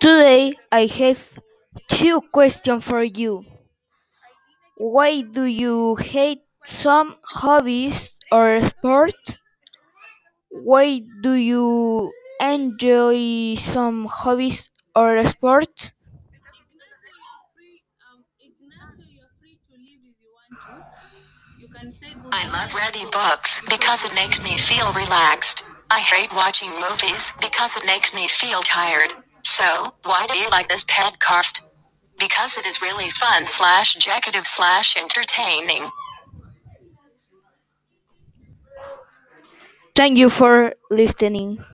Today I have two questions for you. Why do you hate some hobbies or sports? Why do you enjoy some hobbies or sports? I love reading books because it makes me feel relaxed. I hate watching movies because it makes me feel tired. So, why do you like this podcast? Because it is really fun slash jackative slash entertaining. Thank you for listening.